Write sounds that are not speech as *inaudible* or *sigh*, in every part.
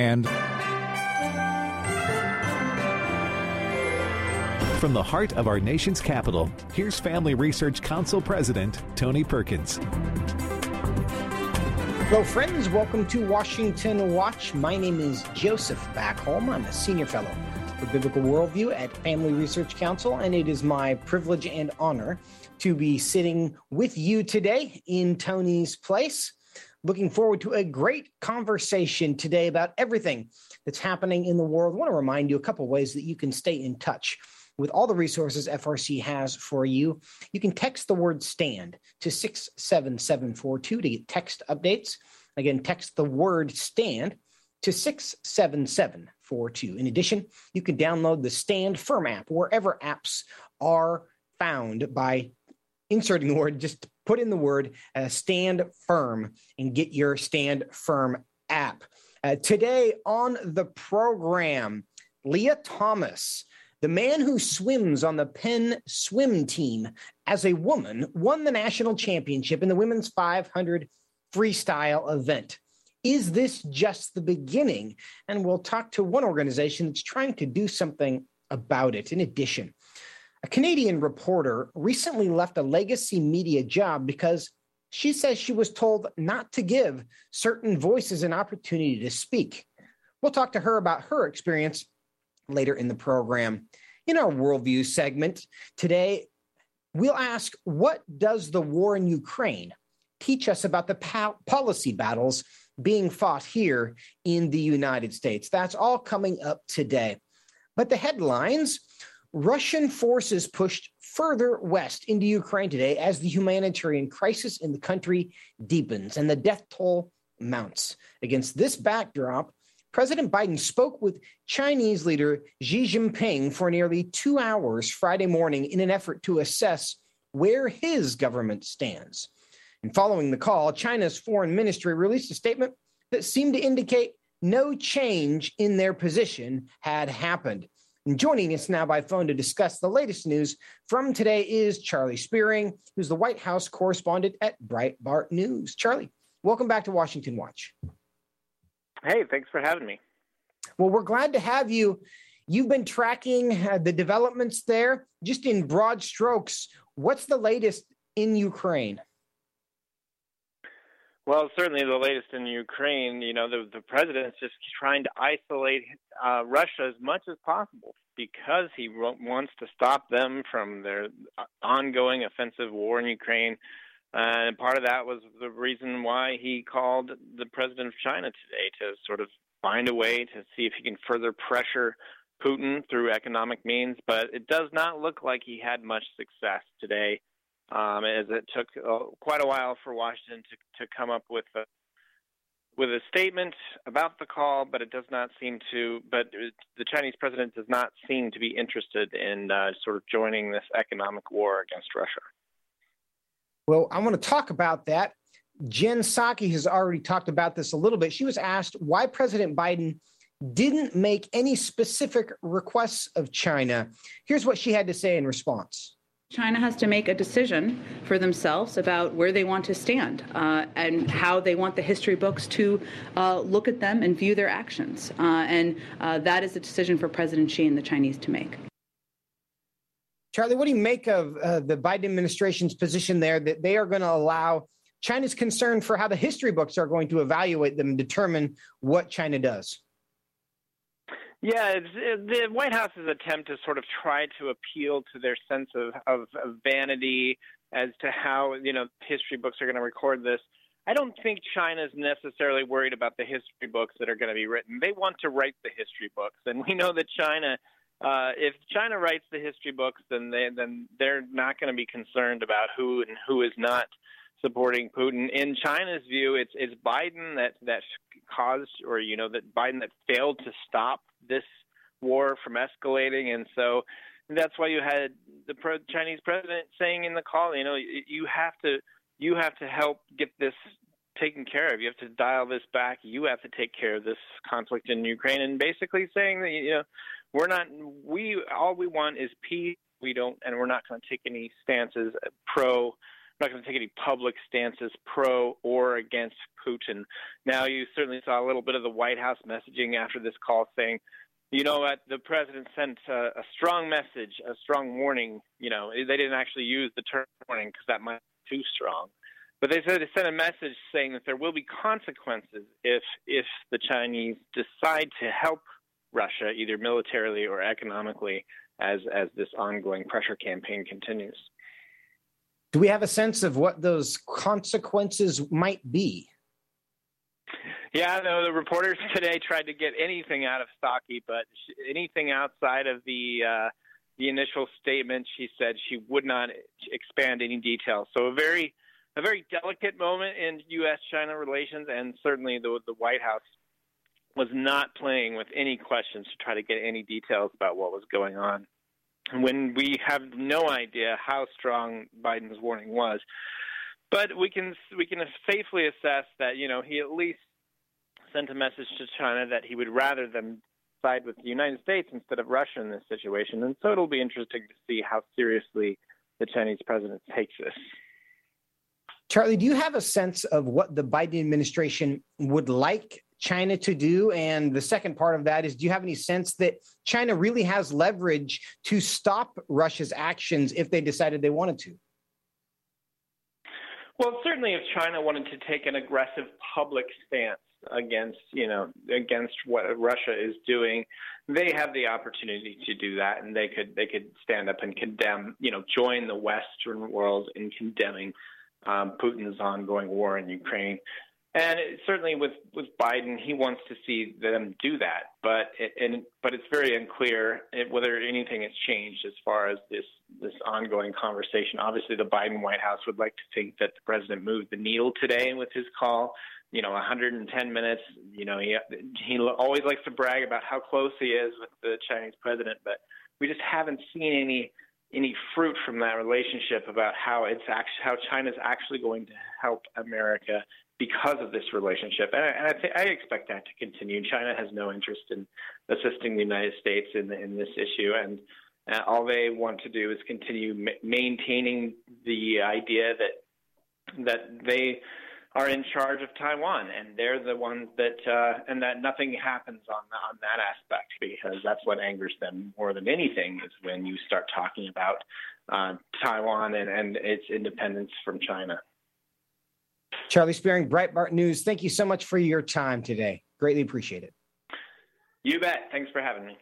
And from the heart of our nation's capital, here's Family Research Council President Tony Perkins. Hello, friends. Welcome to Washington Watch. My name is Joseph Backholm. I'm a senior fellow for Biblical Worldview at Family Research Council, and it is my privilege and honor to be sitting with you today in Tony's place. Looking forward to a great conversation today about everything that's happening in the world. I want to remind you a couple ways that you can stay in touch with all the resources FRC has for you. You can text the word stand to 67742 to get text updates. Again, text the word stand to 67742. In addition, you can download the Stand Firm app wherever apps are found by inserting the word, just put in the word uh, stand firm and get your stand firm app. Uh, today on the program, Lia Thomas, the man who swims on the Penn swim team as a woman, won the national championship in the women's 500 freestyle event. Is this just the beginning? And we'll talk to one organization that's trying to do something about it. In addition, a Canadian reporter recently left a legacy media job because she says she was told not to give certain voices an opportunity to speak. We'll talk to her about her experience later in the program. In our worldview segment today, we'll ask what does the war in Ukraine teach us about the po- policy battles being fought here in the United States? That's all coming up today. But the headlines Russian forces pushed further west into Ukraine today as the humanitarian crisis in the country deepens and the death toll mounts. Against this backdrop, President Biden spoke with Chinese leader Xi Jinping for nearly two hours Friday morning in an effort to assess where his government stands. And following the call, China's foreign ministry released a statement that seemed to indicate no change in their position had happened. And joining us now by phone to discuss the latest news from today is Charlie Spiering, who's the White House correspondent at Breitbart News. Charlie, welcome back to Washington Watch. Hey, thanks for having me. Well, we're glad to have you. You've been tracking uh, the developments there. Just in broad strokes, what's the latest in Ukraine? Well, certainly the latest in Ukraine, you know, the, the president's just trying to isolate uh, Russia as much as possible because he wants to stop them from their uh, ongoing offensive war in Ukraine. And part of that was the reason why he called the president of China today to sort of find a way to see if he can further pressure Putin through economic means. But it does not look like he had much success today um, as it took uh, quite a while for Washington to, to come up with a, with a statement about the call, but it does not seem to. But the Chinese president does not seem to be interested in uh, sort of joining this economic war against Russia. Well, I want to talk about that. Jen Psaki has already talked about this a little bit. She was asked why President Biden didn't make any specific requests of China. Here's what she had to say in response. China has to make a decision for themselves about where they want to stand uh, and how they want the history books to uh, look at them and view their actions. Uh, and uh, that is a decision for President Xi and the Chinese to make. Charlie, what do you make of uh, the Biden administration's position there that they are going to allow China's concern for how the history books are going to evaluate them and determine what China does? Yeah, it, the White House's attempt to sort of try to appeal to their sense of, of, of vanity as to how you know history books are going to record this. I don't think China's necessarily worried about the history books that are going to be written. They want to write the history books, and we know that China, uh, if China writes the history books, then they then they're not going to be concerned about who and who is not supporting Putin. In China's view, it's it's Biden that that caused, or you know, that Biden that failed to stop this war from escalating, and so that's why you had the pro- Chinese president saying in the call, you know, you have to you have to help get this taken care of. You have to dial this back. You have to take care of this conflict in Ukraine, and basically saying that you know we're not we all we want is peace. We don't, and we're not going to take any stances pro not going to take any public stances pro or against Putin. Now, you certainly saw a little bit of the White House messaging after this call saying, you know what, the president sent a, a strong message, a strong warning. You know, they didn't actually use the term warning because that might be too strong. But they said they sent a message saying that there will be consequences if if the Chinese decide to help Russia either militarily or economically as as this ongoing pressure campaign continues. Do we have a sense of what those consequences might be? Yeah, no, the reporters today tried to get anything out of Psaki, but anything outside of the uh, the initial statement, she said she would not expand any details. So a very a very delicate moment in U.S.-China relations, and certainly the the White House was not playing with any questions to try to get any details about what was going on when we have no idea how strong Biden's warning was. But we can we can safely assess that you know he at least sent a message to China that he would rather them side with the United States instead of Russia in this situation, and so it'll be interesting to see how seriously the Chinese president takes this. Charlie, do you have a sense of what the Biden administration would like China to do? And the second part of that is do you have any sense that China really has leverage to stop Russia's actions if they decided they wanted to? Well, certainly if China wanted to take an aggressive public stance against, you know, against what Russia is doing, they have the opportunity to do that and they could they could stand up and condemn, you know, join the western world in condemning um, Putin's ongoing war in Ukraine. And it, certainly with, with Biden, he wants to see them do that, but it, and, but it's very unclear whether anything has changed as far as this this ongoing conversation. Obviously, the Biden White House would like to think that the president moved the needle today with his call. You know, 110 minutes. You know, he he always likes to brag about how close he is with the Chinese president, but we just haven't seen any any fruit from that relationship about how it's actually how China's actually going to help America because of this relationship. And, I, and I, th- I expect that to continue. China has no interest in assisting the United States in in this issue, and uh, all they want to do is continue ma- maintaining the idea that that they are in charge of Taiwan, and they're the ones that, uh, and that nothing happens on on that aspect because that's what angers them more than anything is when you start talking about uh, Taiwan and, and its independence from China. Charlie Spiering, Breitbart News. Thank you so much for your time today. Greatly appreciate it. You bet. Thanks for having me.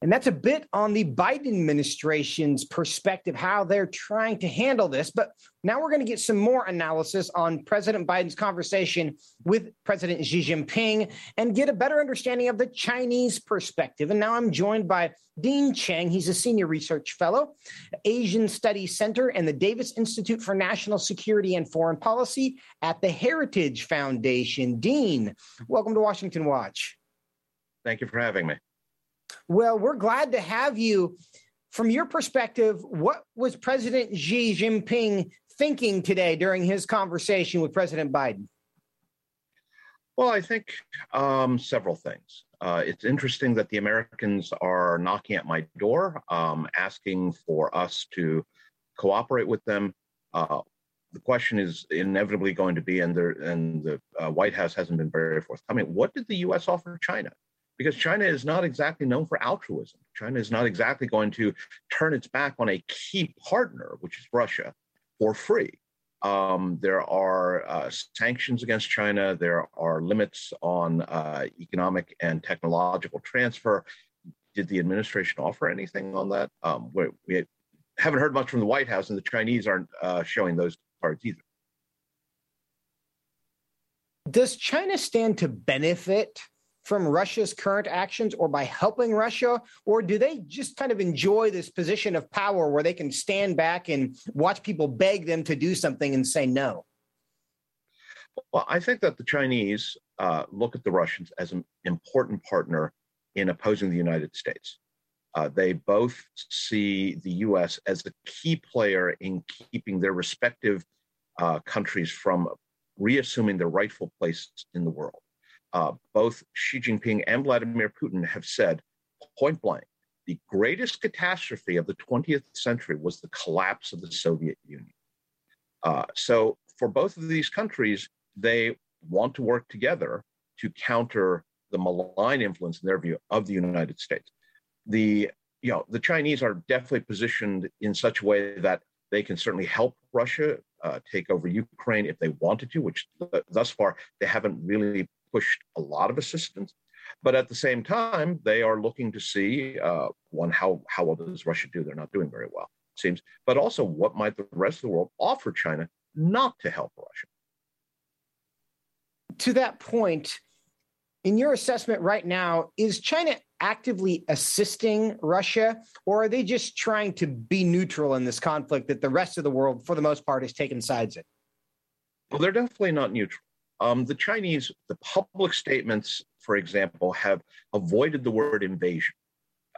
And that's a bit on the Biden administration's perspective, how they're trying to handle this. But now we're going to get some more analysis on President Biden's conversation with President Xi Jinping and get a better understanding of the Chinese perspective. And now I'm joined by Dean Cheng. He's a senior research fellow, Asian Studies Center, and the Davis Institute for National Security and Foreign Policy at the Heritage Foundation. Dean, welcome to Washington Watch. Thank you for having me. Well, we're glad to have you. From your perspective, what was President Xi Jinping thinking today during his conversation with President Biden? Well, I think um, several things. Uh, it's interesting that the Americans are knocking at my door, um, asking for us to cooperate with them. Uh, the question is inevitably going to be, and, there, and the uh, White House hasn't been very forthcoming. What did the U.S. offer China? Because China is not exactly known for altruism. China is not exactly going to turn its back on a key partner, which is Russia, for free. Um, there are uh, sanctions against China. There are limits on uh, economic and technological transfer. Did the administration offer anything on that? Um, we, we, haven't heard much from the White House, and the Chinese aren't uh, showing those cards either. Does China stand to benefit from Russia's current actions or by helping Russia? Or do they just kind of enjoy this position of power where they can stand back and watch people beg them to do something and say no? Well, I think that the Chinese uh, look at the Russians as an important partner in opposing the United States. Uh, they both see the U.S. as a key player in keeping their respective uh, countries from reassuming their rightful place in the world uh, both Xi Jinping and Vladimir Putin have said point blank the greatest catastrophe of the 20th century was the collapse of the Soviet Union. Uh, so for both of these countries, they want to work together to counter the malign influence, in their view, of the United States. The you know the Chinese are definitely positioned in such a way that they can certainly help Russia uh, take over Ukraine if they wanted to, which th- thus far they haven't really pushed a lot of assistance. But at the same time, they are looking to see uh, one how how well does Russia do? They're not doing very well, it seems. But also, what might the rest of the world offer China not to help Russia? To that point, in your assessment right now, is China actively assisting Russia, or are they just trying to be neutral in this conflict that the rest of the world, for the most part, has taken sides in? Well, they're definitely not neutral. Um, the Chinese, the public statements, for example, have avoided the word invasion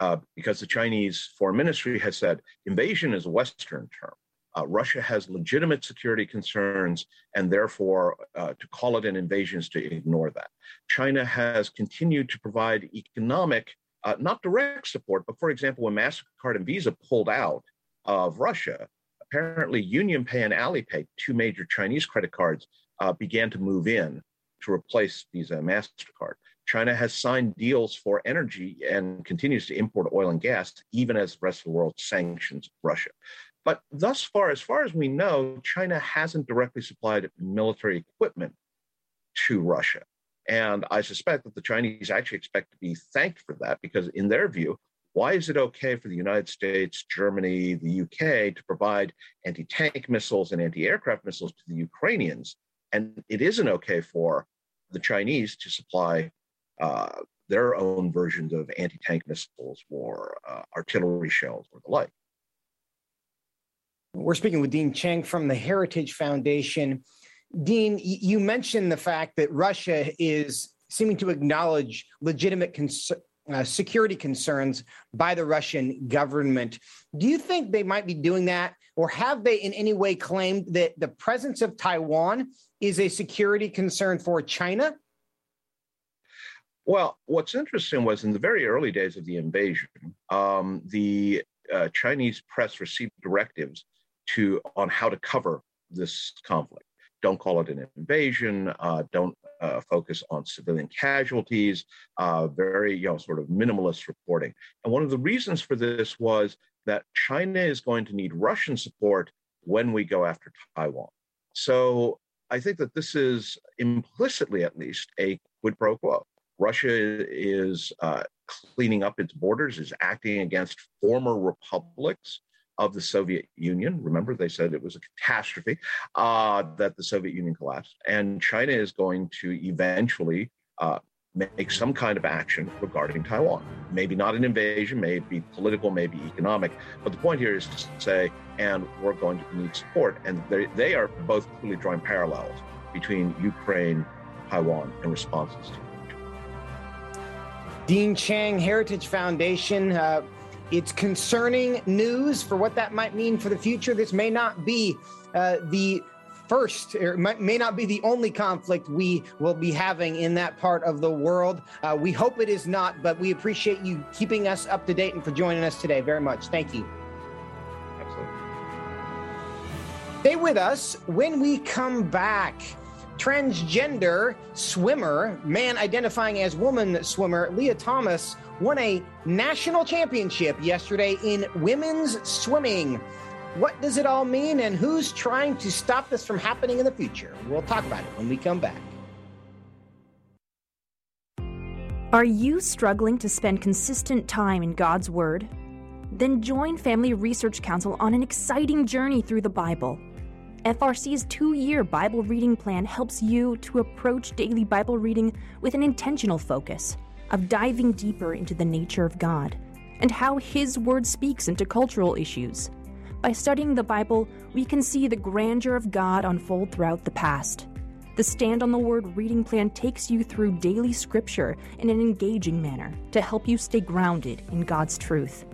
uh, because the Chinese foreign ministry has said invasion is a Western term. Uh, Russia has legitimate security concerns, and therefore, uh, to call it an invasion is to ignore that. China has continued to provide economic, uh, not direct support, but for example, when MasterCard and Visa pulled out of Russia, apparently UnionPay and Alipay, two major Chinese credit cards, uh, began to move in to replace Visa and MasterCard. China has signed deals for energy and continues to import oil and gas, even as the rest of the world sanctions Russia. But thus far, as far as we know, China hasn't directly supplied military equipment to Russia. And I suspect that the Chinese actually expect to be thanked for that because, in their view, why is it okay for the United States, Germany, the UK to provide anti tank missiles and anti aircraft missiles to the Ukrainians? And it isn't okay for the Chinese to supply uh, their own versions of anti tank missiles or uh, artillery shells or the like. We're speaking with Dean Cheng from the Heritage Foundation. Dean, you mentioned the fact that Russia is seeming to acknowledge legitimate cons- uh, security concerns by the Russian government. Do you think they might be doing that, or have they in any way claimed that the presence of Taiwan is a security concern for China? Well, what's interesting was in the very early days of the invasion, um, the uh, Chinese press received directives to on how to cover this conflict. Don't call it an invasion. Uh, don't uh, focus on civilian casualties. Uh, very, you know, sort of minimalist reporting. And one of the reasons for this was that China is going to need Russian support when we go after Taiwan. So I think that this is implicitly, at least, a quid pro quo. Russia is uh, cleaning up its borders, is acting against former republics of the Soviet Union. Remember, they said it was a catastrophe uh, that the Soviet Union collapsed. And China is going to eventually uh, make some kind of action regarding Taiwan. Maybe not an invasion, maybe political, maybe economic. But the point here is to say, and we're going to need support. And they, they are both clearly drawing parallels between Ukraine, Taiwan, and responses to Dean Cheng, Heritage Foundation. Uh, it's concerning news for what that might mean for the future. This may not be uh, the first, or may not be the only conflict we will be having in that part of the world. Uh, we hope it is not, but we appreciate you keeping us up to date and for joining us today very much. Thank you. Absolutely. Stay with us when we come back transgender swimmer, man identifying as woman swimmer, Lia Thomas won a national championship yesterday in women's swimming. What does it all mean, and who's trying to stop this from happening in the future? We'll talk about it when we come back. Are you struggling to spend consistent time in God's Word? Then join Family Research Council on an exciting journey through the Bible. FRC's two year Bible reading plan helps you to approach daily Bible reading with an intentional focus of diving deeper into the nature of God and how His Word speaks into cultural issues. By studying the Bible, we can see the grandeur of God unfold throughout the past. The Stand on the Word reading plan takes you through daily scripture in an engaging manner to help you stay grounded in God's truth.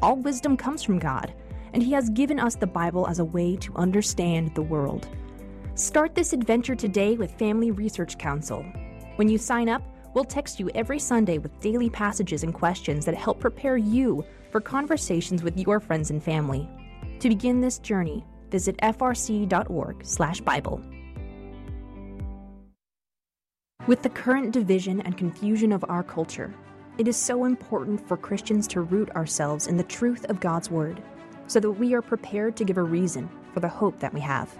All wisdom comes from God and He has given us the Bible as a way to understand the world. Start this adventure today with Family Research Council. When you sign up, we'll text you every Sunday with daily passages and questions that help prepare you for conversations with your friends and family. To begin this journey, visit frc.org/bible. With the current division and confusion of our culture, it is so important for Christians to root ourselves in the truth of God's Word so that we are prepared to give a reason for the hope that we have.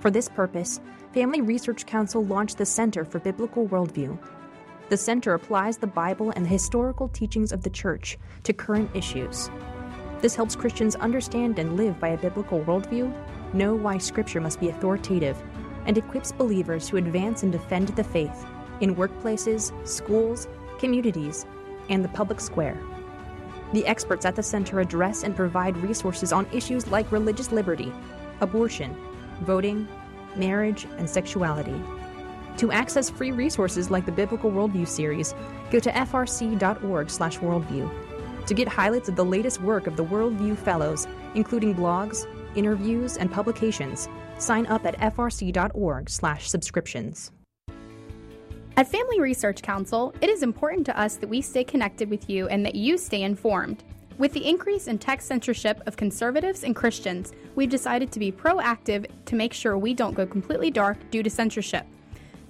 For this purpose, Family Research Council launched the Center for Biblical Worldview. The center applies the Bible and the historical teachings of the Church to current issues. This helps Christians understand and live by a biblical worldview, know why Scripture must be authoritative, and equips believers to advance and defend the faith in workplaces, schools, communities, and the public square. The experts at the center address and provide resources on issues like religious liberty, abortion, voting, marriage, and sexuality. To access free resources like the Biblical Worldview series, go to frc.org/worldview. To get highlights of the latest work of the Worldview Fellows, including blogs, interviews, and publications, sign up at frc.org/subscriptions. At Family Research Council, it is important to us that we stay connected with you and that you stay informed. With the increase in tech censorship of conservatives and Christians, we've decided to be proactive to make sure we don't go completely dark due to censorship.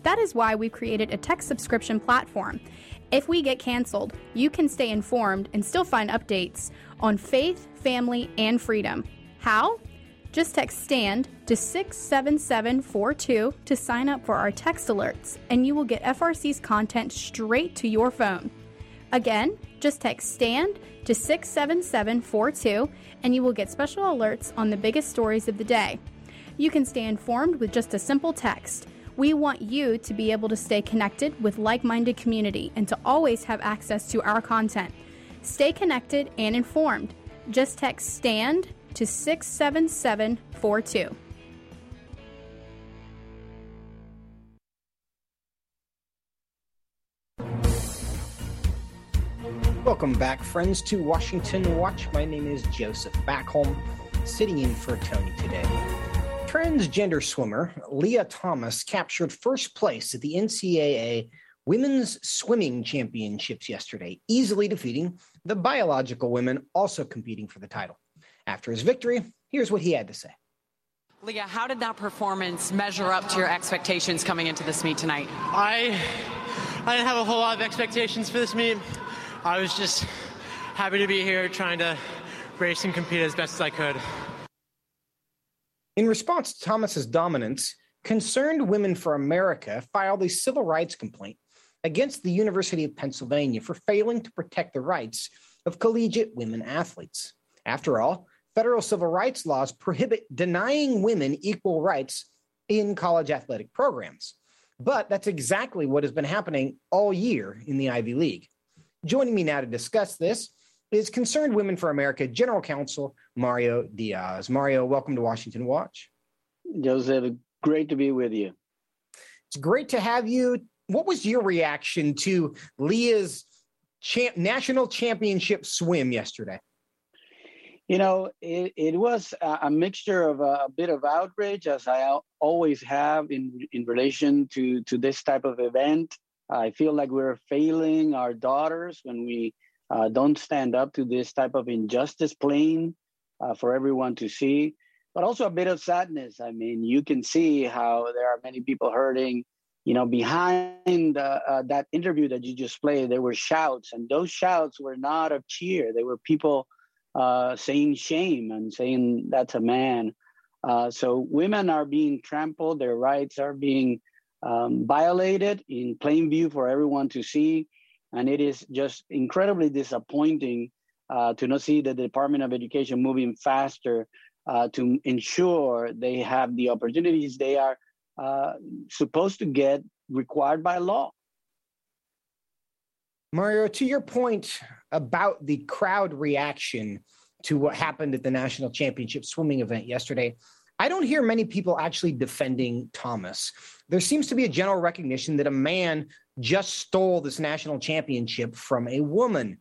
That is why we've created a tech subscription platform. If we get canceled, you can stay informed and still find updates on faith, family, and freedom. How? Just text STAND to 67742 to sign up for our text alerts, and you will get FRC's content straight to your phone. Again, just text STAND to 67742 and you will get special alerts on the biggest stories of the day. You can stay informed with just a simple text. We want you to be able to stay connected with like minded community and to always have access to our content. Stay connected and informed. Just text STAND to 67742. Welcome back, friends, to Washington Watch. My name is Joseph Backholm, sitting in for Tony today. Transgender swimmer Lia Thomas captured first place at the NCAA Women's Swimming Championships yesterday, easily defeating the biological women also competing for the title. After his victory, here's what he had to say. Lia, how did that performance measure up to your expectations coming into this meet tonight? I I didn't have a whole lot of expectations for this meet. I was just happy to be here trying to race and compete as best as I could. In response to Thomas's dominance, Concerned Women for America filed a civil rights complaint against the University of Pennsylvania for failing to protect the rights of collegiate women athletes. After all, federal civil rights laws prohibit denying women equal rights in college athletic programs. But that's exactly what has been happening all year in the Ivy League. Joining me now to discuss this is Concerned Women for America General Counsel Mario Diaz. Mario, welcome to Washington Watch. Joseph, great to be with you. It's great to have you. What was your reaction to Lia's champ- national championship swim yesterday? You know, it, it was a mixture of a, a, bit of outrage, as I always have in in relation to to this type of event. I feel like we're failing our daughters when we uh, don't stand up to this type of injustice plain uh, for everyone to see, but also a bit of sadness. I mean, you can see how there are many people hurting. You know, behind uh, uh that interview that you just played, there were shouts, and those shouts were not of cheer. They were people uh, saying shame and saying that's a man. Uh, so women are being trampled, their rights are being um, violated in plain view for everyone to see. And it is just incredibly disappointing uh, to not see the Department of Education moving faster uh, to ensure they have the opportunities they are uh, supposed to get required by law. Mario, to your point about the crowd reaction to what happened at the national championship swimming event yesterday, I don't hear many people actually defending Thomas. There seems to be a general recognition that a man just stole this national championship from a woman.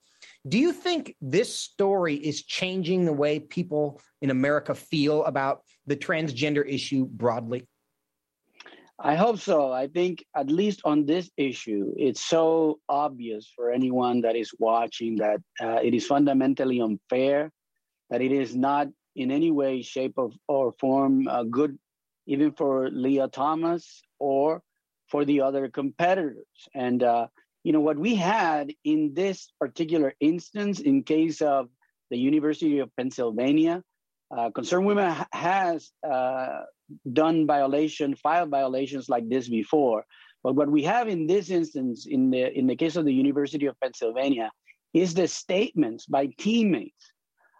Do you think this story is changing the way people in America feel about the transgender issue broadly? I hope so. I think, at least on this issue, it's so obvious for anyone that is watching that uh, it is fundamentally unfair, that it is not in any way, shape, of, or form uh, good, even for Lia Thomas or for the other competitors. And uh, you know what we had in this particular instance, in case of the University of Pennsylvania, uh, Concerned Women has uh, done violation, filed violations like this before. But what we have in this instance, in the in the case of the University of Pennsylvania, is the statements by teammates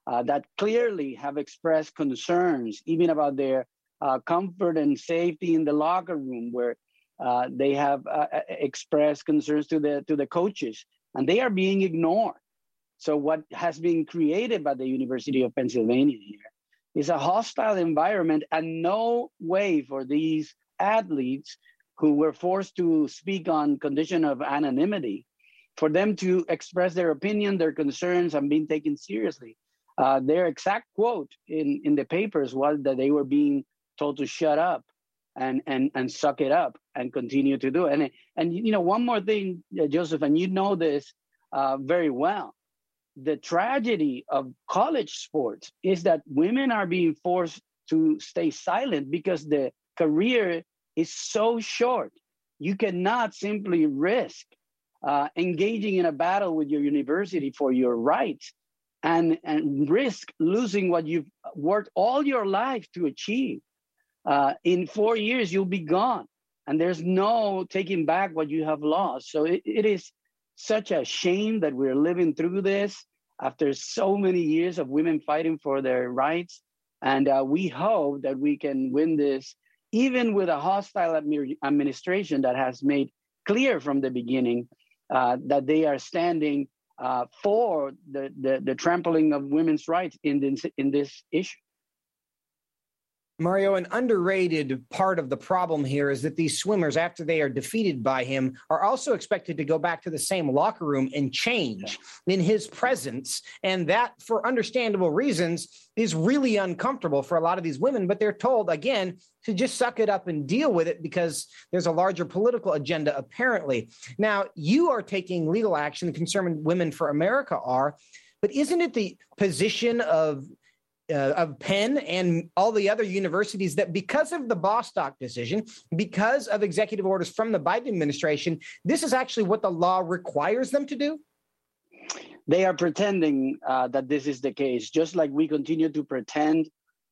uh, that clearly have expressed concerns, even about their uh, comfort and safety in the locker room, where uh, they have uh, uh, expressed concerns to the to the coaches, and they are being ignored. So what has been created by the University of Pennsylvania here is a hostile environment and no way for these athletes who were forced to speak on condition of anonymity for them to express their opinion, their concerns, and being taken seriously. Uh, their exact quote in, in the papers was that they were being told to shut up and and and suck it up and continue to do it. And and you know one more thing, uh, Joseph, and you know this uh, very well. The tragedy of college sports is that women are being forced to stay silent because the career is so short. You cannot simply risk uh, engaging in a battle with your university for your rights and, and risk losing what you've worked all your life to achieve. Uh, in four years, you'll be gone. And there's no taking back what you have lost. So it, it is such a shame that we're living through this after so many years of women fighting for their rights. And uh, we hope that we can win this, even with a hostile administration that has made clear from the beginning uh, that they are standing uh, for the, the, the trampling of women's rights in this, in this issue. Mario, an underrated part of the problem here is that these swimmers, after they are defeated by him, are also expected to go back to the same locker room and change in his presence. And that, for understandable reasons, is really uncomfortable for a lot of these women. But they're told, again, to just suck it up and deal with it because there's a larger political agenda, apparently. Now, you are taking legal action, the Concerned Women for America are. But isn't it the position of uh, of Penn and all the other universities that because of the Bostock decision, because of executive orders from the Biden administration, this is actually what the law requires them to do? They are pretending uh, that this is the case, just like we continue to pretend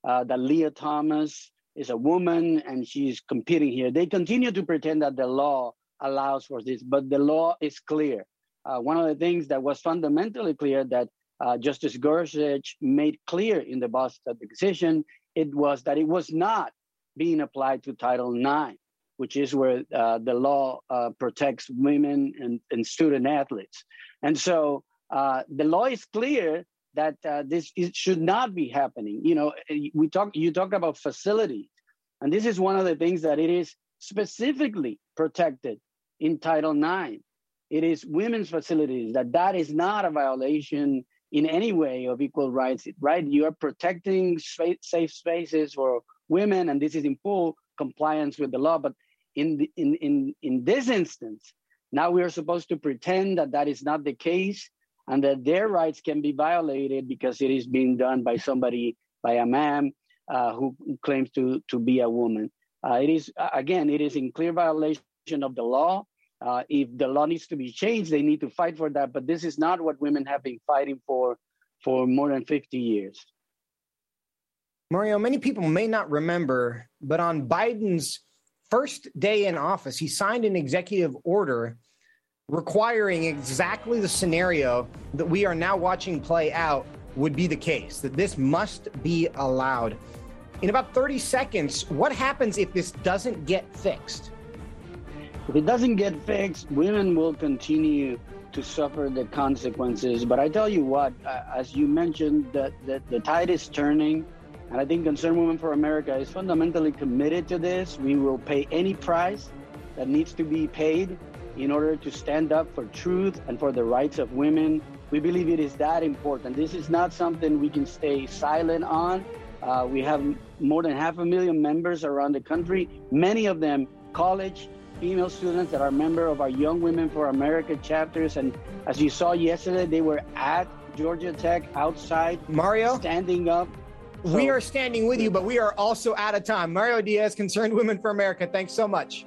uh, that Lia Thomas is a woman and she's competing here. They continue to pretend that the law allows for this, but the law is clear. Uh, one of the things that was fundamentally clear that uh, Justice Gorsuch made clear in the Bostock decision, it was that it was not being applied to Title IX, which is where uh, the law uh, protects women and, and, student athletes. And so uh, the law is clear that uh, this is, should not be happening. You know, we talk. You talked about facilities, and this is one of the things that it is specifically protected in Title IX. It is women's facilities that that is not a violation in any way of equal rights, right? You are protecting safe spaces for women, and this is in full compliance with the law. But in, the, in, in, in this instance, now we are supposed to pretend that that is not the case and that their rights can be violated because it is being done by somebody, by a man uh, who claims to, to be a woman. Uh, it is, again, it is in clear violation of the law. Uh, if the law needs to be changed, they need to fight for that. But this is not what women have been fighting for for more than 50 years. Mario, many people may not remember, but on Biden's first day in office, he signed an executive order requiring exactly the scenario that we are now watching play out would be the case, that this must be allowed. In about 30 seconds, what happens if this doesn't get fixed? If it doesn't get fixed, women will continue to suffer the consequences. But I tell you what, uh, as you mentioned, that the, the tide is turning. And I think Concerned Women for America is fundamentally committed to this. We will pay any price that needs to be paid in order to stand up for truth and for the rights of women. We believe it is that important. This is not something we can stay silent on. Uh, we have more than half a million members around the country, many of them college female students that are member of our Young Women for America chapters. And as you saw yesterday, they were at Georgia Tech outside, Mario, standing up. we are standing with you, but we are also out of time. Mario Diaz, Concerned Women for America, thanks so much.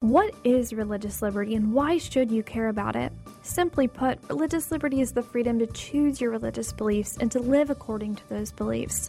What is religious liberty and why should you care about it? Simply put, religious liberty is the freedom to choose your religious beliefs and to live according to those beliefs.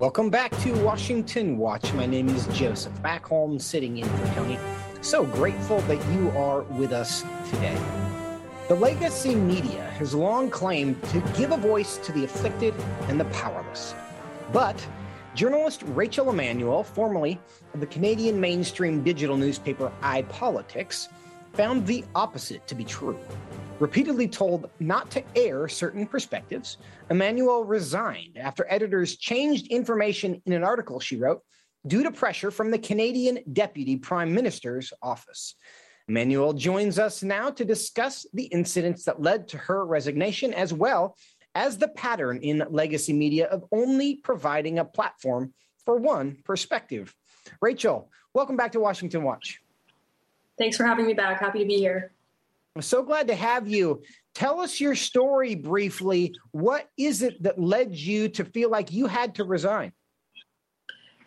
Welcome back to Washington Watch. My name is Joseph Backholm sitting in for Tony. So grateful that you are with us today. The legacy media has long claimed to give a voice to the afflicted and the powerless. But journalist Rachel Emmanuel, formerly of the Canadian mainstream digital newspaper iPolitics, found the opposite to be true. Repeatedly told not to air certain perspectives, Emmanuel resigned after editors changed information in an article she wrote due to pressure from the Canadian Deputy Prime Minister's office. Emmanuel joins us now to discuss the incidents that led to her resignation, as well as the pattern in legacy media of only providing a platform for one perspective. Rachel, welcome back to Washington Watch. Thanks for having me back. Happy to be here. I'm so glad to have you. Tell us your story briefly. What is it that led you to feel like you had to resign?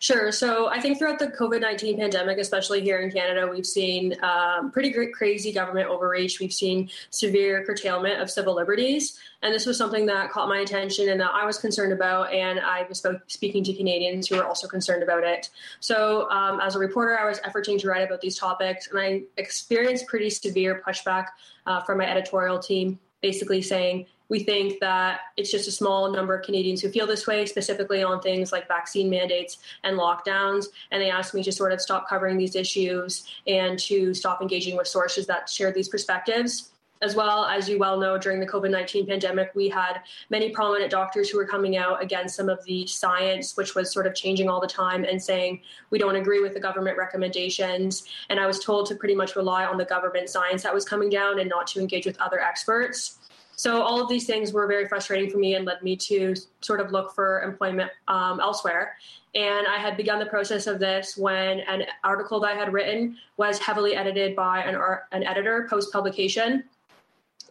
Sure. So I think throughout the COVID 19 pandemic, especially here in Canada, we've seen um, pretty great, crazy government overreach. We've seen severe curtailment of civil liberties. And this was something that caught my attention and that I was concerned about. And I was speaking to Canadians who were also concerned about it. So um, as a reporter, I was efforting to write about these topics. And I experienced pretty severe pushback uh, from my editorial team, basically saying, we think that it's just a small number of Canadians who feel this way, specifically on things like vaccine mandates and lockdowns. And they asked me to sort of stop covering these issues and to stop engaging with sources that share these perspectives. As well as you well know during the covid-19 pandemic we had many prominent doctors who were coming out against some of the science which was sort of changing all the time and saying we don't agree with the government recommendations. And i was told to pretty much rely on the government science that was coming down and not to engage with other experts so all of these things were very frustrating for me and led me to sort of look for employment um, elsewhere. And I had begun the process of this when an article that I had written was heavily edited by an, an editor post publication.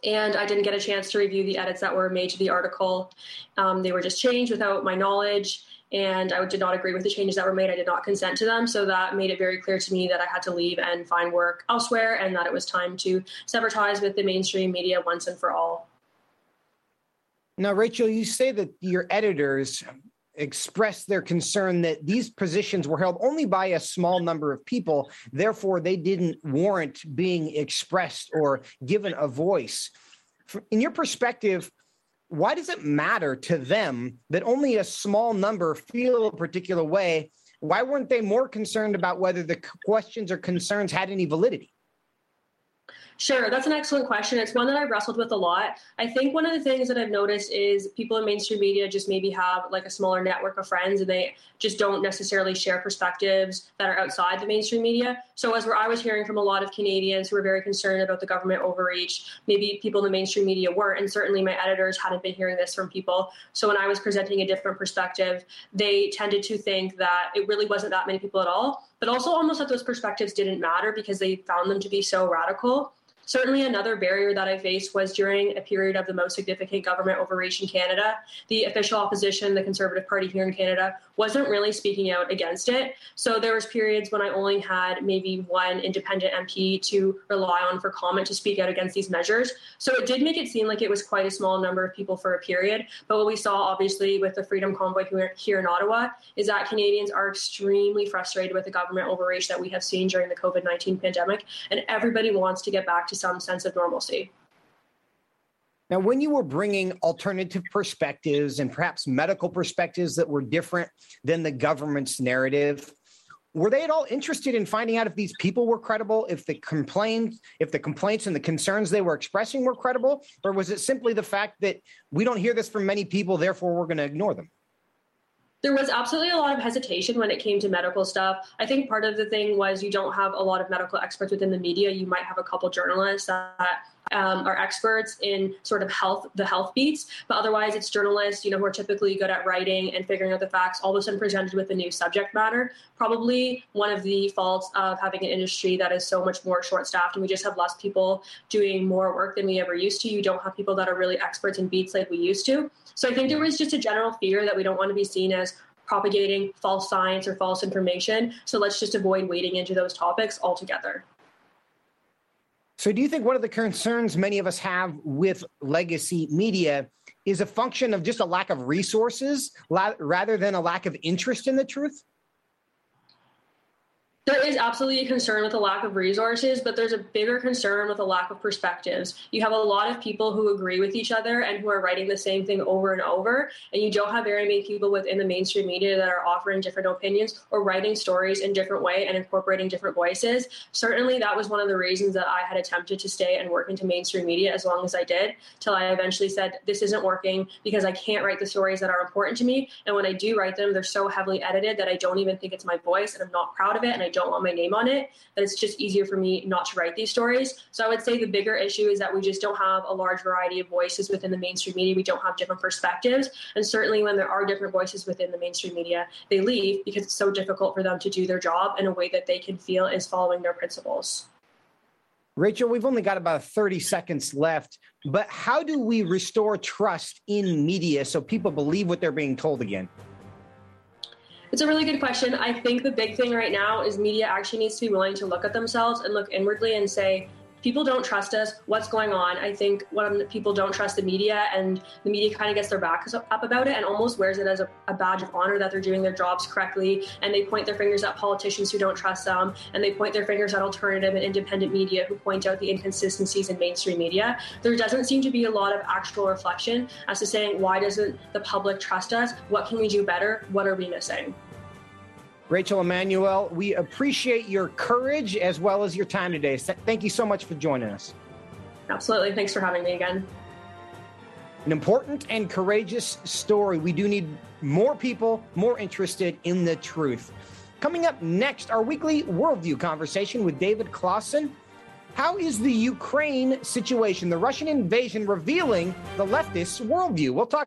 And I didn't get a chance to review the edits that were made to the article. Um, they were just changed without my knowledge and I did not agree with the changes that were made. I did not consent to them. So that made it very clear to me that I had to leave and find work elsewhere and that it was time to sever ties with the mainstream media once and for all. Now, Rachel, you say that your editors expressed their concern that these positions were held only by a small number of people. Therefore, they didn't warrant being expressed or given a voice. In your perspective, why does it matter to them that only a small number feel a particular way why weren't they more concerned about whether the questions or concerns had any validity? Sure, that's an excellent question. It's one that I've wrestled with a lot. I think one of the things that I've noticed is people in mainstream media just maybe have like a smaller network of friends and they just don't necessarily share perspectives that are outside the mainstream media. So, as I was hearing from a lot of Canadians who were very concerned about the government overreach, maybe people in the mainstream media weren't, and certainly my editors hadn't been hearing this from people. So, when I was presenting a different perspective, they tended to think that it really wasn't that many people at all, but also almost that those perspectives didn't matter because they found them to be so radical. Certainly, another barrier that I faced was during a period of the most significant government overreach in Canada. The official opposition, the Conservative Party here in Canada, wasn't really speaking out against it. So there was periods when I only had maybe one independent MP to rely on for comment to speak out against these measures. So it did make it seem like it was quite a small number of people for a period. But what we saw, obviously, with the Freedom Convoy here in Ottawa, is that Canadians are extremely frustrated with the government overreach that we have seen during the COVID 19 pandemic, and everybody wants to get back to some sense of normalcy. Now, when you were bringing alternative perspectives and perhaps medical perspectives that were different than the government's narrative, were they at all interested in finding out if these people were credible, if the complaints, if the complaints and the concerns they were expressing were credible, or was it simply the fact that we don't hear this from many people, therefore we're going to ignore them? There was absolutely a lot of hesitation when it came to medical stuff. I think part of the thing was you don't have a lot of medical experts within the media. You might have a couple journalists that um, are experts in sort of health, the health beats, but otherwise it's journalists, you know, who are typically good at writing and figuring out the facts, all of a sudden presented with a new subject matter. Probably one of the faults of having an industry that is so much more short-staffed and we just have less people doing more work than we ever used to. You don't have people that are really experts in beats like we used to. So I think there was just a general fear that we don't want to be seen as propagating false science or false information. So let's just avoid wading into those topics altogether. So, do you think one of the concerns many of us have with legacy media is a function of just a lack of resources rather than a lack of interest in the truth? There is absolutely a concern with the lack of resources, but there's a bigger concern with a lack of perspectives. You have a lot of people who agree with each other and who are writing the same thing over and over, and you don't have very many people within the mainstream media that are offering different opinions or writing stories in different way and incorporating different voices. Certainly, that was one of the reasons that I had attempted to stay and work into mainstream media as long as I did, till I eventually said this isn't working because I can't write the stories that are important to me, and when I do write them, they're so heavily edited that I don't even think it's my voice, and I'm not proud of it, and I don't want my name on it, that it's just easier for me not to write these stories. So I would say the bigger issue is that we just don't have a large variety of voices within the mainstream media. We don't have different perspectives. And certainly when there are different voices within the mainstream media, they leave because it's so difficult for them to do their job in a way that they can feel is following their principles. Rachel, we've only got about 30 seconds left, but how do we restore trust in media so people believe what they're being told again? It's a really good question. I think the big thing right now is media actually needs to be willing to look at themselves and look inwardly and say, people don't trust us. What's going on? I think when people don't trust the media and the media kind of gets their backs up about it and almost wears it as a, a, badge of honor that they're doing their jobs correctly. And they point their fingers at politicians who don't trust them. And they point their fingers at alternative and independent media who point out the inconsistencies in mainstream media. There doesn't seem to be a lot of actual reflection as to saying, why doesn't the public trust us? What can we do better? What are we missing? Rachel Emmanuel, we appreciate your courage as well as your time today. Thank you so much for joining us. Absolutely. Thanks for having me again. An important and courageous story. We do need more people more interested in the truth. Coming up next, our weekly worldview conversation with David Closson. How is the Ukraine situation, the Russian invasion, revealing the leftist worldview? We'll talk.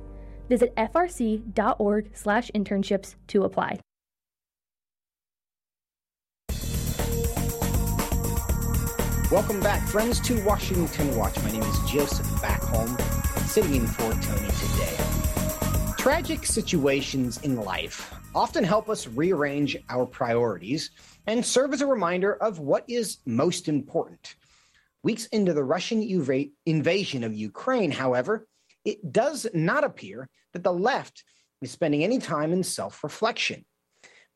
Visit frc.org/internships to apply. Welcome back, friends, to Washington Watch. My name is Joseph Backholm, sitting in for Tony today. Tragic situations in life often help us rearrange our priorities and serve as a reminder of what is most important. Weeks into the Russian invasion of Ukraine, however, it does not appear that the left is spending any time in self reflection.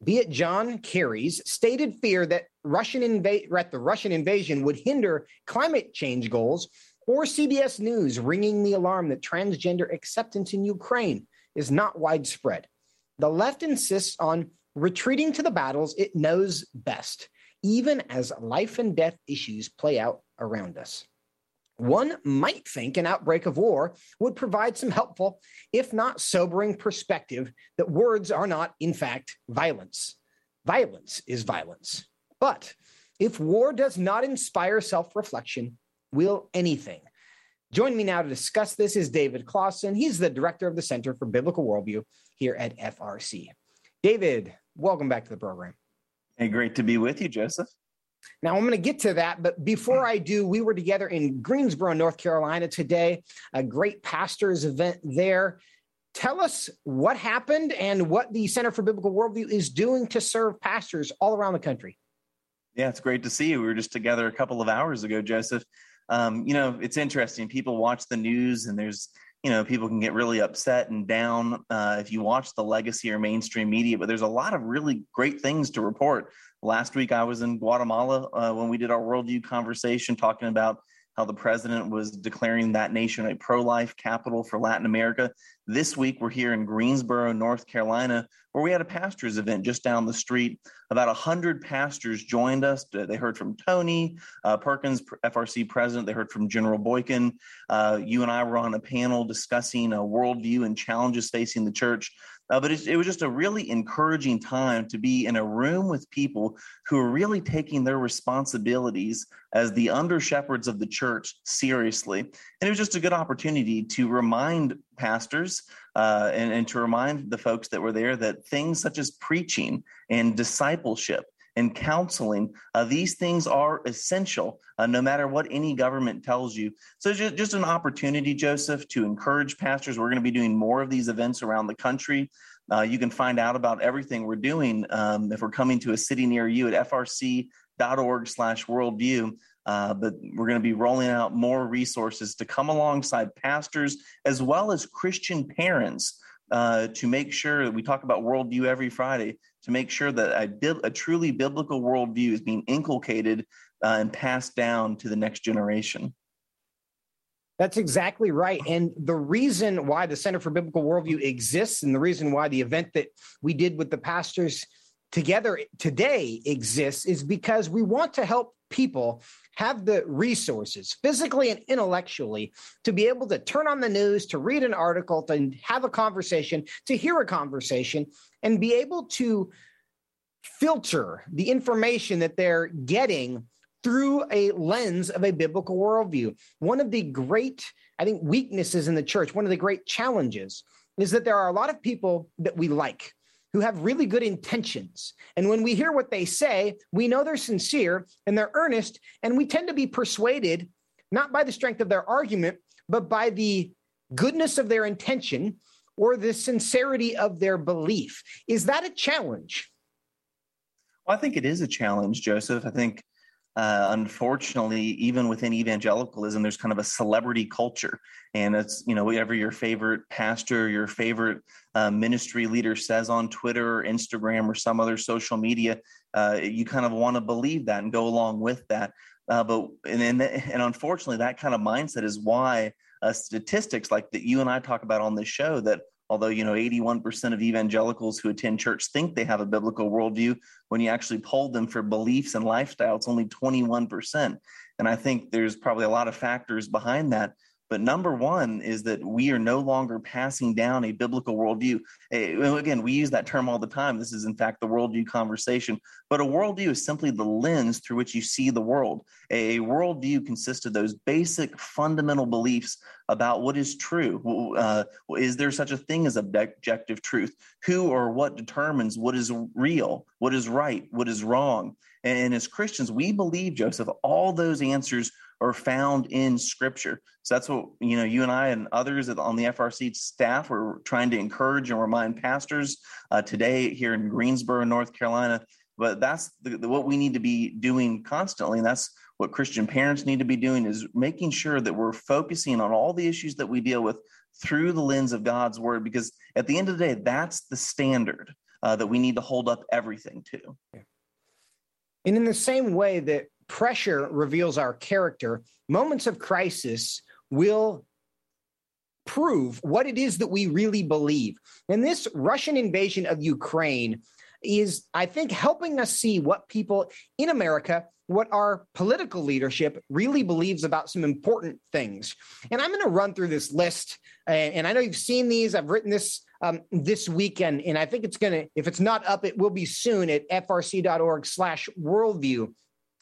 Be it John Kerry's stated fear that Russian inva- the Russian invasion would hinder climate change goals, or CBS News ringing the alarm that transgender acceptance in Ukraine is not widespread. The left insists on retreating to the battles it knows best, even as life and death issues play out around us. One might think an outbreak of war would provide some helpful, if not sobering, perspective that words are not, in fact, violence. Violence is violence. But if war does not inspire self reflection, will anything? Joining me now to discuss this is David Closson. He's the director of the Center for Biblical Worldview here at FRC. David, welcome back to the program. Hey, great to be with you, Joseph. Now, I'm going to get to that, but before I do, we were together in Greensboro, North Carolina today, a great pastors event there. Tell us what happened and what the Center for Biblical Worldview is doing to serve pastors all around the country. Yeah, it's great to see you. We were just together a couple of hours ago, Joseph. Um, you know, it's interesting. People watch the news and there's you know people can get really upset and down uh, if you watch the legacy or mainstream media but there's a lot of really great things to report last week i was in guatemala uh, when we did our worldview conversation talking about how the president was declaring that nation a pro life capital for Latin America. This week, we're here in Greensboro, North Carolina, where we had a pastors event just down the street. About 100 pastors joined us. They heard from Tony uh, Perkins, FRC president. They heard from General Boykin. Uh, you and I were on a panel discussing a worldview and challenges facing the church. Uh, but it, it, was just a really encouraging time to be in a room with people who are really taking their responsibilities as the under shepherds of the church seriously. And it was just a good opportunity to remind pastors uh, and, and to remind the folks that were there that things such as preaching and discipleship and counseling. Uh, these things are essential, uh, no matter what any government tells you. So, just, just an opportunity, Joseph, to encourage pastors. We're going to be doing more of these events around the country. Uh, you can find out about everything we're doing um, if we're coming to a city near you at frc.org slash worldview. Uh, but we're going to be rolling out more resources to come alongside pastors as well as Christian parents uh, to make sure that we talk about worldview every Friday to make sure that a, a truly biblical worldview is being inculcated uh, and passed down to the next generation. That's exactly right. And the reason why the Center for Biblical Worldview exists and the reason why the event that we did with the pastors together today exists is because we want to help people have the resources physically and intellectually to be able to turn on the news, to read an article, to have a conversation, to hear a conversation, and be able to filter the information that they're getting through a lens of a biblical worldview. One of the great, I think, weaknesses in the church, one of the great challenges is that there are a lot of people that we like who have really good intentions. And when we hear what they say, we know they're sincere and they're earnest, and we tend to be persuaded not by the strength of their argument, but by the goodness of their intention or the sincerity of their belief. Is that a challenge? Well, I think it is a challenge, Joseph. I think uh, unfortunately, even within evangelicalism, there's kind of a celebrity culture, and it's you know whatever your favorite pastor, your favorite uh, ministry leader says on Twitter or Instagram or some other social media, uh, you kind of want to believe that and go along with that. Uh, but and, and and unfortunately, that kind of mindset is why uh, statistics like that you and I talk about on this show that although you know 81% of evangelicals who attend church think they have a biblical worldview when you actually polled them for beliefs and lifestyle it's only 21% and i think there's probably a lot of factors behind that but number one is that we are no longer passing down a biblical worldview. Again, we use that term all the time. This is, in fact, the worldview conversation. But a worldview is simply the lens through which you see the world. A worldview consists of those basic fundamental beliefs about what is true. Uh, is there such a thing as objective truth? Who or what determines what is real, what is right, what is wrong? And as Christians, we believe, Joseph, all those answers are found in scripture. So that's what, you know, you and I and others on the FRC staff are trying to encourage and remind pastors uh, today here in Greensboro, North Carolina. But that's the, the, what we need to be doing constantly. And that's what Christian parents need to be doing is making sure that we're focusing on all the issues that we deal with through the lens of God's word, because at the end of the day, that's the standard uh, that we need to hold up everything to. And in the same way that pressure reveals our character. Moments of crisis will prove what it is that we really believe. And this Russian invasion of Ukraine is, I think, helping us see what people in America, what our political leadership really believes about some important things. And I'm going to run through this list. And I know you've seen these. I've written this um, this weekend, and I think it's going to, if it's not up, it will be soon at frc.org slash worldview.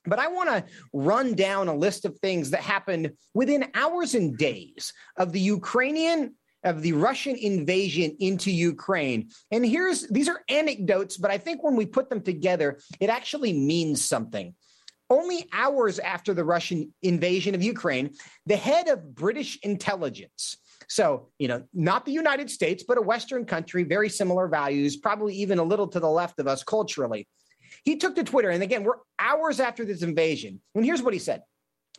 But I want to run down a list of things that happened within hours and days of the Ukrainian of the Russian invasion into Ukraine. And here's these are anecdotes, but I think when we put them together, it actually means something. Only hours after the Russian invasion of Ukraine, the head of British intelligence, so, you know, not the United States, but a Western country, very similar values, probably even a little to the left of us culturally, he took to Twitter, and again, we're hours after this invasion. And here's what he said.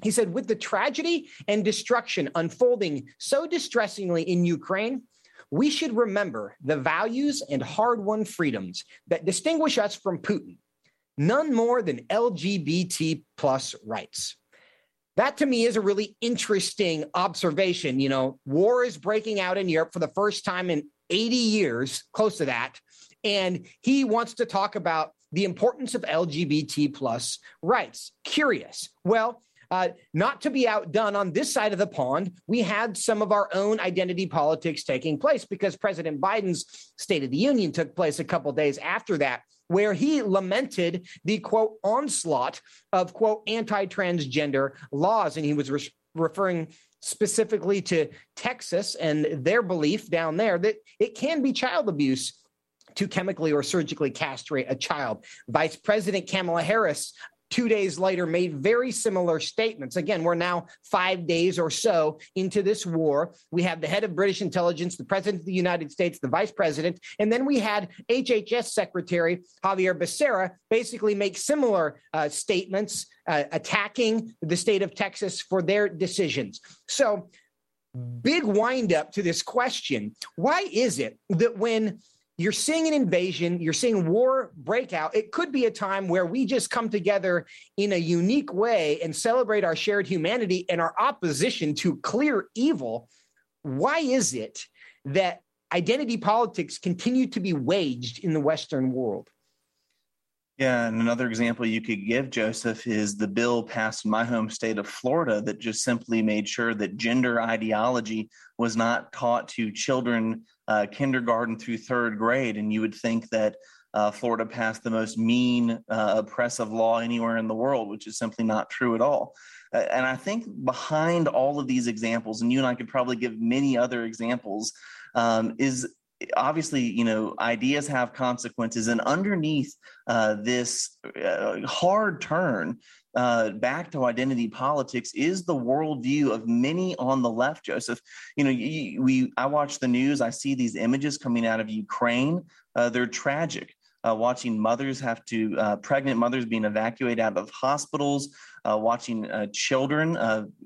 He said, with the tragedy and destruction unfolding so distressingly in Ukraine, we should remember the values and hard won freedoms that distinguish us from Putin, none more than LGBT plus rights. That to me is a really interesting observation. You know, war is breaking out in Europe for the first time in 80 years, close to that. And he wants to talk about the importance of LGBT plus rights. Curious. Well, uh, not to be outdone on this side of the pond, we had some of our own identity politics taking place because President Biden's State of the Union took place a couple days after that, where he lamented the quote onslaught of quote anti transgender laws. And he was re- referring specifically to Texas and their belief down there that it can be child abuse to chemically or surgically castrate a child. Vice President Kamala Harris two days later made very similar statements. Again, we're now five days or so into this war. We have the head of British intelligence, the president of the United States, the vice president, and then we had HHS Secretary Xavier Becerra basically make similar uh, statements uh, attacking the state of Texas for their decisions. So, big windup to this question why is it that when you're seeing an invasion, you're seeing war breakout. It could be a time where we just come together in a unique way and celebrate our shared humanity and our opposition to clear evil. Why is it that identity politics continue to be waged in the Western world? Yeah, and another example you could give, Joseph, is the bill passed in my home state of Florida that just simply made sure that gender ideology was not taught to children uh, kindergarten through third grade. And you would think that uh, Florida passed the most mean, uh, oppressive law anywhere in the world, which is simply not true at all. And I think behind all of these examples, and you and I could probably give many other examples, um, is obviously you know ideas have consequences. And underneath uh, this uh, hard turn uh, back to identity politics is the worldview of many on the left joseph. You know we i watch the news. I see these images coming out of ukraine. Uh, they're tragic. Uh, watching mothers have to uh, pregnant mothers being evacuated out of hospitals watching children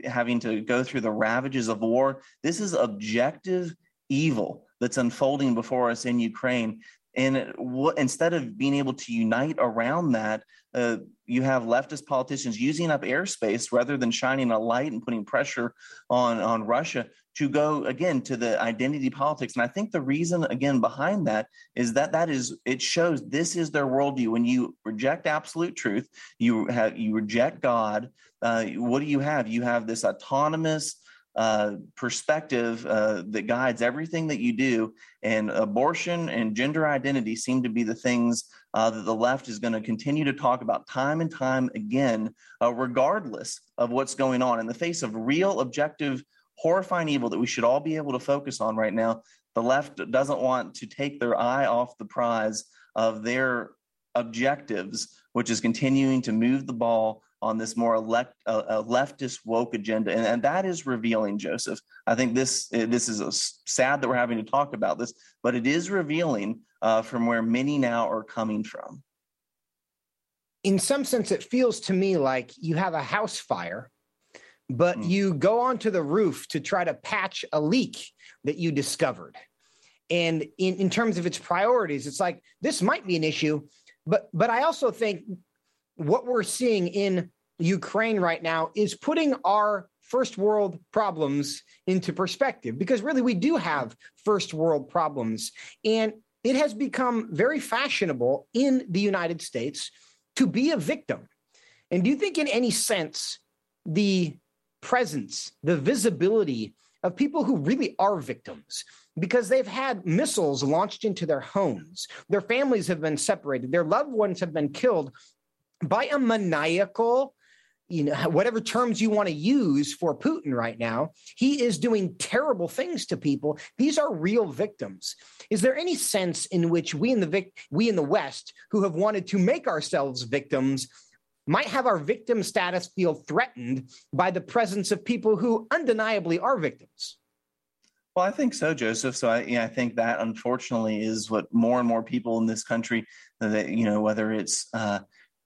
having to go through the ravages of war. This is objective evil that's unfolding before us in Ukraine. And what, instead of being able to unite around that, uh, you have leftist politicians using up airspace rather than shining a light and putting pressure on, on Russia to go again to the identity politics. And I think the reason again behind that is that that is it shows this is their worldview. When you reject absolute truth, you have you reject God. Uh, what do you have? You have this autonomous uh, perspective uh, that guides everything that you do. And abortion and gender identity seem to be the things uh, that the left is going to continue to talk about time and time again, uh, regardless of what's going on. In the face of real, objective, horrifying evil that we should all be able to focus on right now, the left doesn't want to take their eye off the prize of their objectives, which is continuing to move the ball on this more elect, uh, uh, leftist woke agenda, and, and that is revealing, Joseph. I think this uh, this is a, sad that we're having to talk about this, but it is revealing uh, from where many now are coming from. In some sense, it feels to me like you have a house fire, but mm. you go onto the roof to try to patch a leak that you discovered. And in, in terms of its priorities, it's like this might be an issue, but but I also think what we're seeing in Ukraine right now is putting our first world problems into perspective because really we do have first world problems. And it has become very fashionable in the United States to be a victim. And do you think, in any sense, the presence, the visibility of people who really are victims, because they've had missiles launched into their homes, their families have been separated, their loved ones have been killed by a maniacal you know *laughs* whatever terms you want to use for Putin right now he is doing terrible things to people. These are real victims. Is there any sense in which we in the vic- we in the west who have wanted to make ourselves victims might have our victim status feel threatened by the presence of people who undeniably are victims? Well, I think so, Joseph. So I, yeah, I think that unfortunately is what more and more people in this country, that you know, whether it's uh,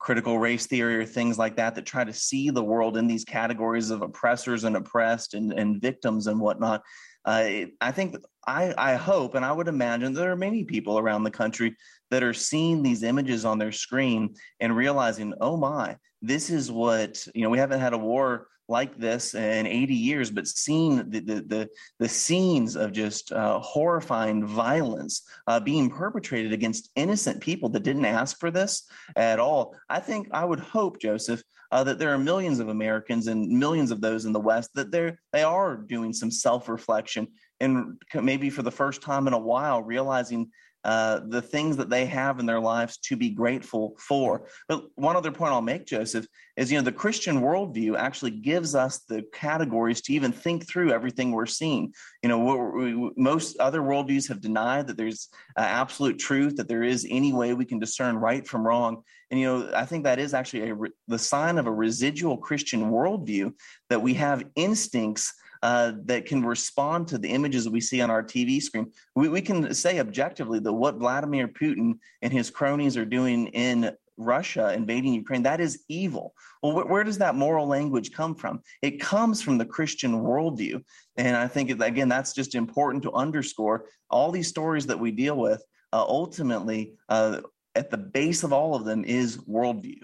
critical race theory or things like that that try to see the world in these categories of oppressors and oppressed and, and victims and whatnot. Uh, I think I, I hope and I would imagine there are many people around the country that are seeing these images on their screen and realizing, oh my, this is what you know. We haven't had a war like this in 80 years, but seeing the the the, the scenes of just uh, horrifying violence uh, being perpetrated against innocent people that didn't ask for this at all, I think I would hope, Joseph, uh, that there are millions of Americans and millions of those in the West that they're they are doing some self reflection and maybe for the first time in a while realizing uh, the things that they have in their lives to be grateful for. But one other point I'll make, Joseph, is you know the Christian worldview actually gives us the categories to even think through everything we're seeing. You know, we, most other worldviews have denied that there's uh, absolute truth, that there is any way we can discern right from wrong. And you know, I think that is actually a, the sign of a residual Christian worldview that we have instincts uh, that can respond to the images that we see on our TV screen. We, we can say objectively that what Vladimir Putin and his cronies are doing in Russia invading Ukraine, that is evil. Well, wh- where does that moral language come from? It comes from the Christian worldview. And I think, again, that's just important to underscore. All these stories that we deal with, uh, ultimately, uh, at the base of all of them is worldview.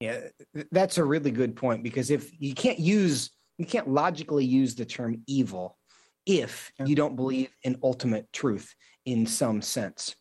Yeah, that's a really good point because if you can't use you can't logically use the term evil if you don't believe in ultimate truth in some sense.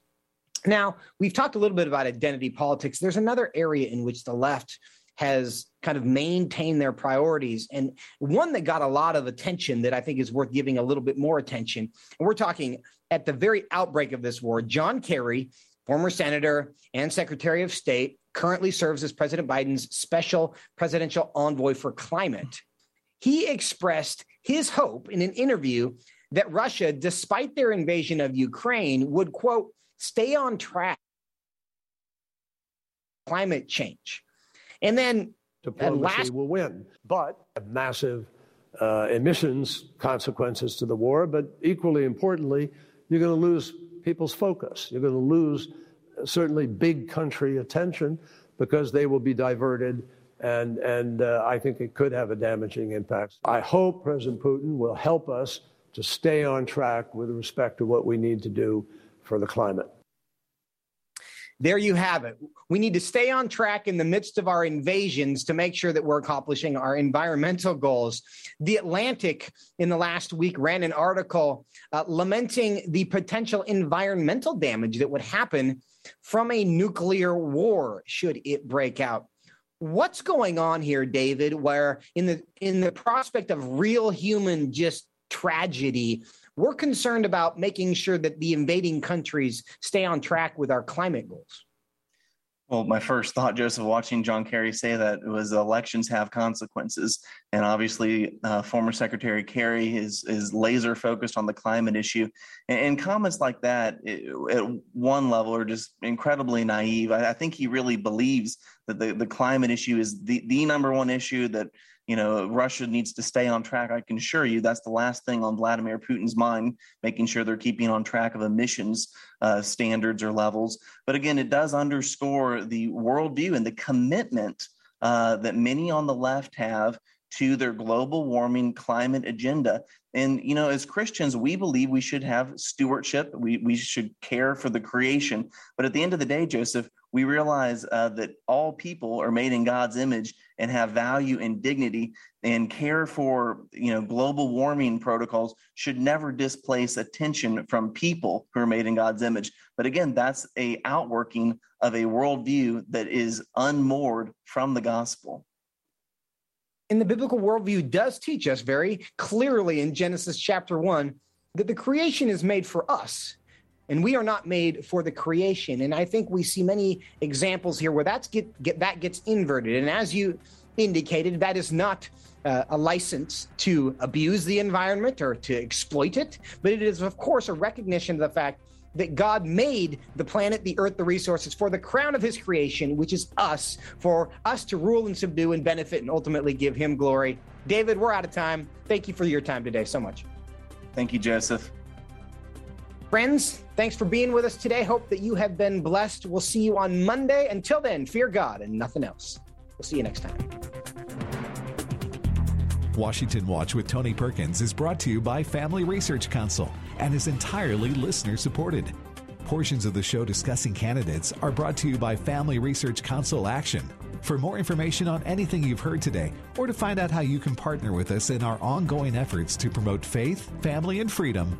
Now, we've talked a little bit about identity politics. There's another area in which the left has kind of maintained their priorities, and one that got a lot of attention that I think is worth giving a little bit more attention. And we're talking at the very outbreak of this war, John Kerry, former senator and secretary of state, currently serves as President Biden's special presidential envoy for climate he expressed his hope in an interview that Russia, despite their invasion of Ukraine, would, quote, stay on track climate change. And then diplomacy last- will win, but massive uh, emissions consequences to the war. But equally importantly, you're going to lose people's focus. You're going to lose uh, certainly big country attention because they will be diverted and, and uh, I think it could have a damaging impact. I hope President Putin will help us to stay on track with respect to what we need to do for the climate. There you have it. We need to stay on track in the midst of our invasions to make sure that we're accomplishing our environmental goals. The Atlantic in the last week ran an article uh, lamenting the potential environmental damage that would happen from a nuclear war should it break out what's going on here david where in the in the prospect of real human just tragedy we're concerned about making sure that the invading countries stay on track with our climate goals well, my first thought, Joseph, watching John Kerry say that was elections have consequences, and obviously, uh, former Secretary Kerry is is laser focused on the climate issue, and, and comments like that it, at one level are just incredibly naive. I, I, think he really believes that the, the climate issue is the the number one issue that you know, Russia needs to stay on track. I can assure you that's the last thing on Vladimir Putin's mind, making sure they're keeping on track of emissions uh, standards or levels. But again, it does underscore the worldview and the commitment uh, that many on the left have to their global warming climate agenda. And, you know, as Christians, we believe we should have stewardship. We, we should care for the creation. But at the end of the day, Joseph, we realize uh, that all people are made in God's image and have value and dignity and care for you know global warming protocols should never displace attention from people who are made in God's image. But again, that's a outworking of a worldview that is unmoored from the gospel. And the biblical worldview does teach us very clearly in Genesis chapter one that the creation is made for us and we are not made for the creation. And I think we see many examples here where that's get, get that gets inverted. And as you indicated, that is not uh, a license to abuse the environment or to exploit it, but it is, of course, a recognition of the fact that God made the planet, the earth, the resources for the crown of his creation, which is us, for us to rule and subdue and benefit and ultimately give him glory. David, we're out of time. Thank you for your time today so much. Thank you, Joseph. Friends, thanks for being with us today. Hope that you have been blessed. We'll see you on Monday. Until then, fear God and nothing else. We'll see you next time. Washington Watch with Tony Perkins is brought to you by Family Research Council and is entirely listener supported. Portions of the show discussing candidates are brought to you by Family Research Council Action. For more information on anything you've heard today, or to find out how you can partner with us in our ongoing efforts to promote faith, family, and freedom,